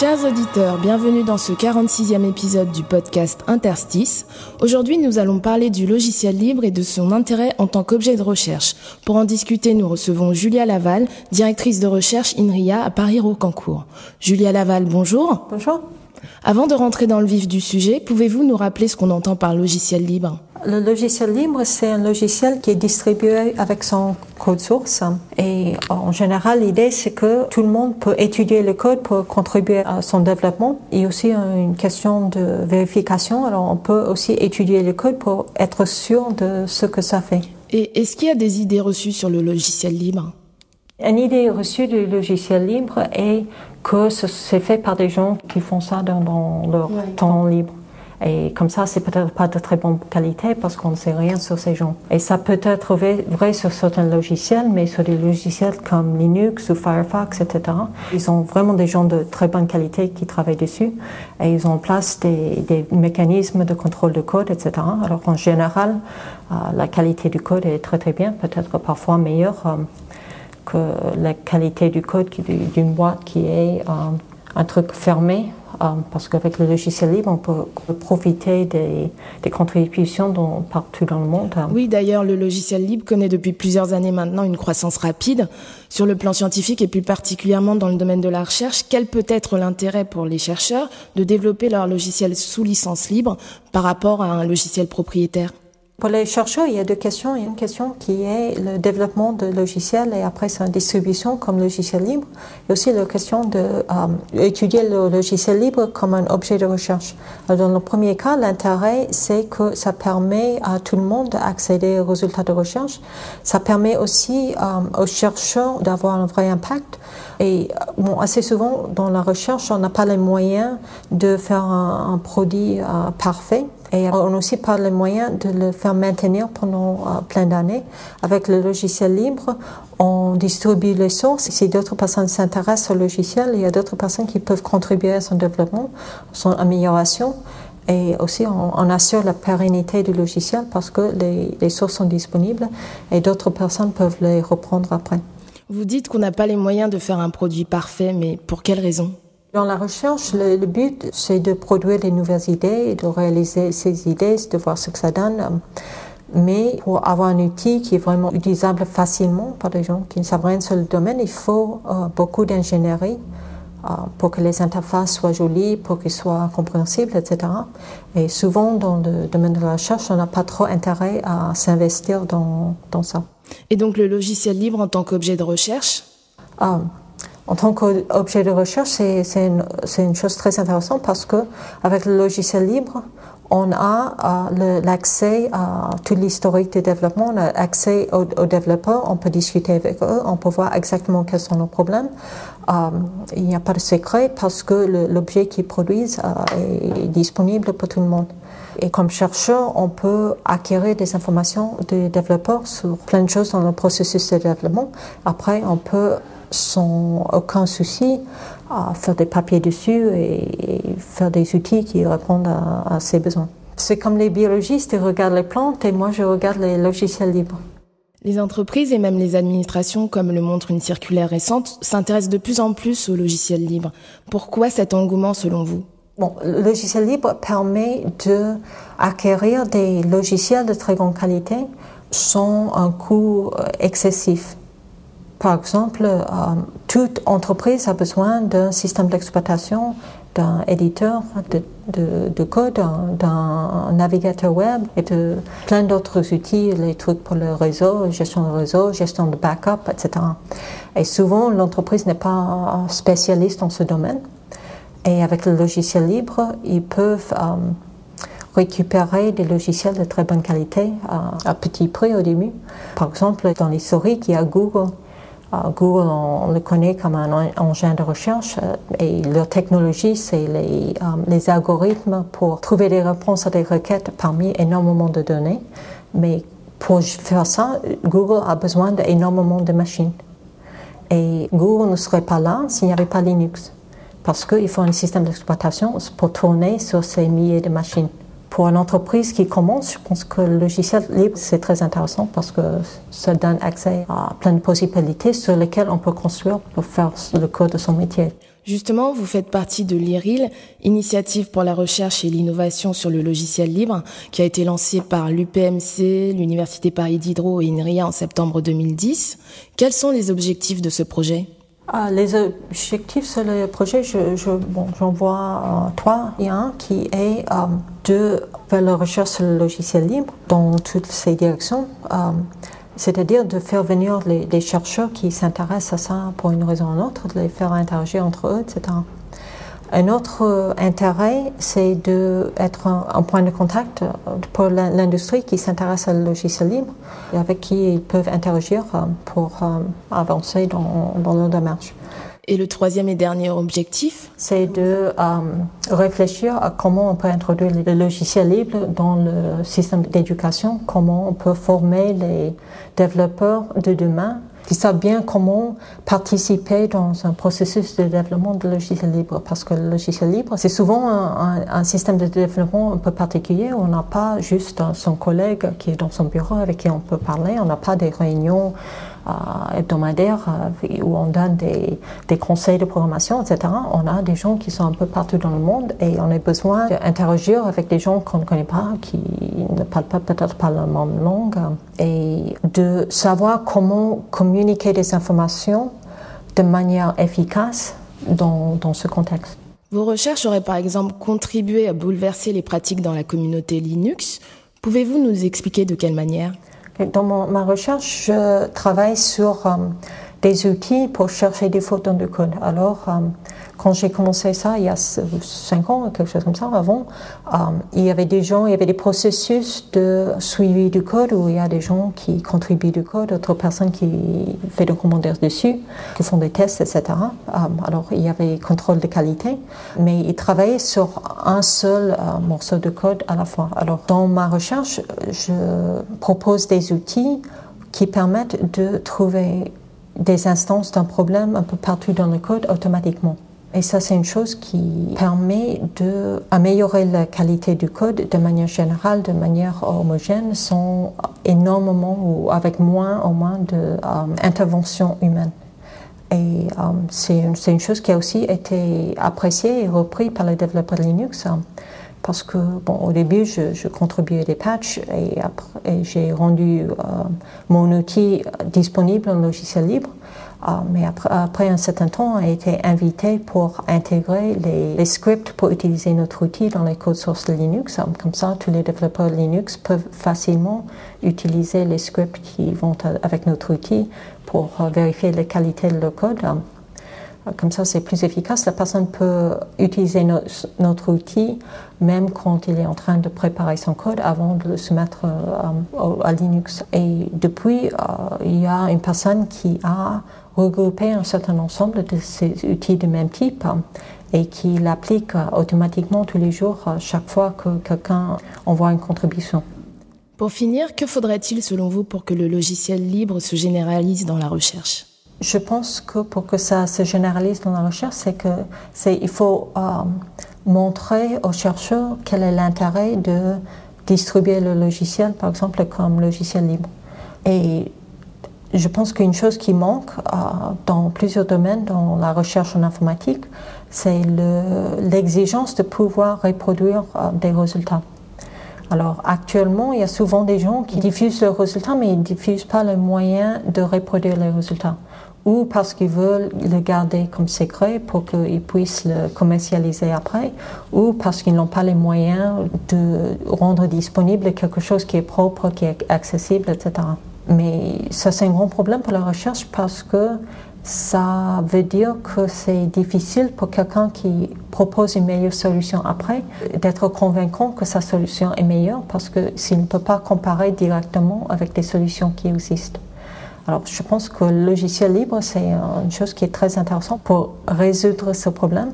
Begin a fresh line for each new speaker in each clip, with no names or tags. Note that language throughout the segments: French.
Chers auditeurs, bienvenue dans ce 46e épisode du podcast Interstice. Aujourd'hui, nous allons parler du logiciel libre et de son intérêt en tant qu'objet de recherche. Pour en discuter, nous recevons Julia Laval, directrice de recherche INRIA à Paris-Rocancourt. Julia Laval, bonjour.
Bonjour.
Avant de rentrer dans le vif du sujet, pouvez-vous nous rappeler ce qu'on entend par logiciel libre?
Le logiciel libre, c'est un logiciel qui est distribué avec son code source. Et en général, l'idée, c'est que tout le monde peut étudier le code pour contribuer à son développement. Il y a aussi une question de vérification. Alors, on peut aussi étudier le code pour être sûr de ce que ça fait.
Et est-ce qu'il y a des idées reçues sur le logiciel libre?
Une idée reçue du logiciel libre est que ce- c'est fait par des gens qui font ça dans, dans leur temps libre. Et comme ça, c'est peut-être pas de très bonne qualité parce qu'on ne sait rien sur ces gens. Et ça peut être vrai, sur certains logiciels, mais sur des logiciels comme Linux ou Firefox, etc. Ils ont vraiment des gens de très bonne qualité qui travaillent dessus et ils ont en place des, mécanismes de contrôle de code, etc. Alors en général, euh, la qualité du code est très très bien, peut-être parfois meilleure. euh, que la qualité du code d'une boîte qui est euh, un truc fermé, euh, parce qu'avec le logiciel libre, on peut profiter des, des contributions dans- partout dans le monde.
Oui, d'ailleurs, le logiciel libre connaît depuis plusieurs années maintenant une croissance rapide sur le plan scientifique et plus particulièrement dans le domaine de la recherche. Quel peut être l'intérêt pour les chercheurs de développer leur logiciel sous licence libre par rapport à un logiciel propriétaire?
Pour les chercheurs, il y a deux questions. Il y a une question qui est le développement de logiciels et après sa distribution comme logiciel libre. A aussi la question d'étudier le logiciel libre comme un objet de recherche. Dans le premier cas, l'intérêt, c'est que ça permet à tout le monde d'accéder aux résultats de recherche. Ça permet aussi euh, aux chercheurs d'avoir un vrai impact. Et euh, assez souvent, dans la recherche, on n'a pas les moyens de faire un, produit euh, parfait. Et on aussi pas les moyens de le faire maintenir pendant euh, plein d'années. Avec le logiciel libre, on distribue les sources. Si d'autres personnes s'intéressent au logiciel, il y a d'autres personnes qui peuvent contribuer à son développement, son amélioration. Et aussi, on, assure la pérennité du logiciel parce que les, les sources sont disponibles et d'autres personnes peuvent les reprendre après.
Vous dites qu'on n'a pas les moyens de faire un produit parfait, mais pour quelle raison?
Dans la recherche, le, le but, c'est de produire des nouvelles idées et de réaliser ces idées, de voir ce que ça donne. Mais pour avoir un outil qui est vraiment utilisable facilement par des gens qui ne savent rien sur le domaine, il faut euh, beaucoup d'ingénierie euh, pour que les interfaces soient jolies, pour qu'elles soient compréhensibles, etc. Et souvent, dans le domaine de la recherche, on n'a pas trop intérêt à s'investir dans, dans ça.
Et donc le logiciel libre en tant qu'objet de recherche?
Ah, en tant qu'objet de recherche, c'est une, chose très intéressante parce que avec le logiciel libre, on a euh, l'accès à tout l'historique du développement, on a accès aux, développeurs, on peut discuter avec eux, on peut voir exactement quels sont leurs problèmes. Euh, il n'y a pas de secret parce que l'objet qu'ils produisent euh, est disponible pour tout le monde. Et comme chercheur, on peut acquérir des informations des développeurs sur plein de choses dans le processus de développement. Après, on peut, sans aucun souci, à faire des papiers dessus et, faire des outils qui répondent à, à ses besoins. C'est comme les biologistes, ils regardent les plantes et moi, je regarde les logiciels libres.
Les entreprises et même les administrations, comme le montre une circulaire récente, s'intéressent de plus en plus au logiciel libre. Pourquoi cet engouement selon vous?
Bon, le logiciel libre permet de acquérir des logiciels de très grande qualité sans un coût excessif. Par exemple, euh, toute entreprise a besoin d'un système d'exploitation, d'un éditeur de, de, de code, d'un- navigateur web et de plein d'autres outils, les trucs pour le réseau, gestion de réseau, gestion de backup, etc. Et souvent, l'entreprise n'est pas spécialiste dans ce domaine. Et avec le logiciel libre, ils peuvent euh, récupérer des logiciels de très bonne qualité à, à petit prix au début. Par exemple, dans l'historique, il y a Google. Euh, Google, on, le connaît comme un en- engin de recherche euh, et leur technologie, c'est les, euh, les algorithmes pour trouver des réponses à des requêtes parmi énormément de données. Mais pour faire ça, Google a besoin d'énormément de machines. Et Google ne serait pas là s'il n'y avait pas Linux. parce qu'il faut un système d'exploitation pour tourner sur ces milliers de machines. Pour une entreprise qui commence, je pense que le logiciel libre, c'est très intéressant parce que ça donne accès à plein de possibilités sur lesquelles on peut construire pour faire le code de son métier.
Justement, vous faites partie de l'IRIL, Initiative pour la recherche et l'innovation sur le logiciel libre, qui a été lancée par l'UPMC, l'Université Paris Diderot et INRIA en septembre 2010. Quels sont les objectifs de ce projet?
Ah, les objectifs sur le projet, je, je, bon, j'en vois euh, trois. Il y a un qui est euh, de faire la recherche sur le logiciel libre dans toutes ces directions. Euh, c'est-à-dire de faire venir les, chercheurs qui s'intéressent à ça pour une raison ou une autre, de les faire interagir entre eux, etc. Un autre euh, intérêt, c'est d'être un, point de contact euh, pour l'industrie qui s'intéresse le logiciel libre et avec qui ils peuvent interagir pour avancer dans, dans leur démarche.
Et le troisième et dernier objectif
C'est de euh, réfléchir à comment on peut introduire le logiciel libre dans le système d'éducation, comment on peut former les développeurs de demain qui savent bien comment participer dans un processus de développement de logiciel libre. Parce que le logiciel libre, c'est souvent un, un, système de développement un peu particulier. On n'a pas juste son collègue qui est dans son bureau avec qui on peut parler. On n'a pas des réunions hebdomadaires euh, où on donne des, conseils de programmation, etc. On a des gens qui sont un peu partout dans le monde et on a besoin d'interagir avec des gens qu'on ne connaît pas, qui ne parlent peut-être pas la même langue et de savoir comment communiquer des informations de manière efficace dans ce contexte.
Vos recherches auraient par exemple contribué à bouleverser les pratiques dans la communauté Linux. Pouvez-vous nous expliquer de quelle manière?
Dans ma recherche, je travaille sur euh, des outils pour chercher des dans le code. Alors, euh, quand j'ai commencé ça il y a cinq ans, quelque chose comme ça, avant, euh, il y avait des gens, il y avait des processus de suivi du code où il y a des gens qui contribuent du code, d'autres personnes qui font des commentaires dessus, qui font des tests, etc. Euh, alors, il y avait contrôle de qualité, mais ils travaillaient sur un seul euh, morceau de code à la fois. Alors, dans ma recherche, je propose des outils qui permettent de trouver des instances d'un problème un peu partout dans le code automatiquement. Et ça, c'est une chose qui permet d'améliorer la qualité du code de manière générale, de manière homogène, sans énormément ou avec moins ou moins d'intervention euh, humaine. Et euh, c'est une, chose qui a aussi été appréciée et reprise par les développeurs de Linux. Hein, parce que, bon, au début, je, je contribuais des patchs et, j'ai rendu euh, mon outil disponible en logiciel libre. Ah, mais après, un certain temps, on a été invité pour intégrer les, scripts pour utiliser notre outil dans les codes sources de Linux. Comme ça, tous les développeurs Linux peuvent facilement utiliser les scripts qui vont avec notre outil pour euh, vérifier la qualité de leur code. Comme ça, c'est plus efficace. La personne peut utiliser notre outil même quand il est en train de préparer son code avant de se mettre euh, à Linux. Et depuis, euh, il y a une personne qui a regrouper un certain ensemble de ces outils de même type et qui l'applique automatiquement tous les jours chaque fois que quelqu'un envoie une contribution.
Pour finir, que faudrait-il selon vous pour que le logiciel libre se généralise dans la recherche?
Je pense que pour que ça se généralise dans la recherche, c'est que c'est il faut euh, montrer aux chercheurs quel est l'intérêt de distribuer le logiciel, par exemple, comme logiciel libre. Et je pense qu'une chose qui manque euh, dans plusieurs domaines, dans la recherche en informatique, c'est l'exigence de pouvoir reproduire euh, des résultats. Alors actuellement, il y a souvent des gens qui diffusent leurs résultats, mais ils ne diffusent pas les moyens de reproduire les résultats. Ou parce qu'ils veulent le garder comme secret pour qu'ils puissent le commercialiser après, ou parce qu'ils n'ont pas les moyens de rendre disponible quelque chose qui est propre, qui est accessible, etc. Mais ça, c'est un grand problème pour la recherche parce que ça veut dire que c'est difficile pour quelqu'un qui propose une meilleure solution après d'être convaincant que sa solution est meilleure parce que s'il ne peut pas comparer directement avec des solutions qui existent. Alors, je pense que le logiciel libre, c'est une chose qui est très intéressante pour résoudre ce problème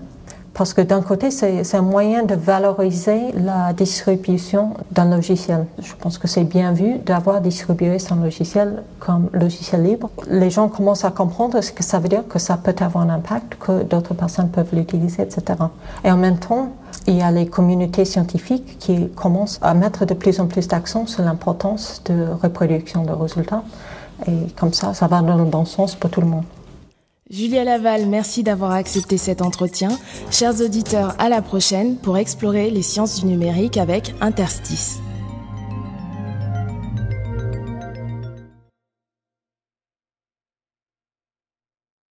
Parce que d'un côté, c'est un moyen de valoriser la distribution d'un logiciel. Je pense que c'est bien vu d'avoir distribué son logiciel comme logiciel libre. Les gens commencent à comprendre ce que ça veut dire, que ça peut avoir un impact, que d'autres personnes peuvent l'utiliser, etc. Et en même temps, il y a les communautés scientifiques qui commencent à mettre de plus en plus d'accent sur l'importance de reproduction de résultats. Et comme ça, ça va dans le bon sens pour tout le monde.
Julia Laval, merci d'avoir accepté cet entretien. Chers auditeurs, à la prochaine pour explorer les sciences du numérique avec Interstice.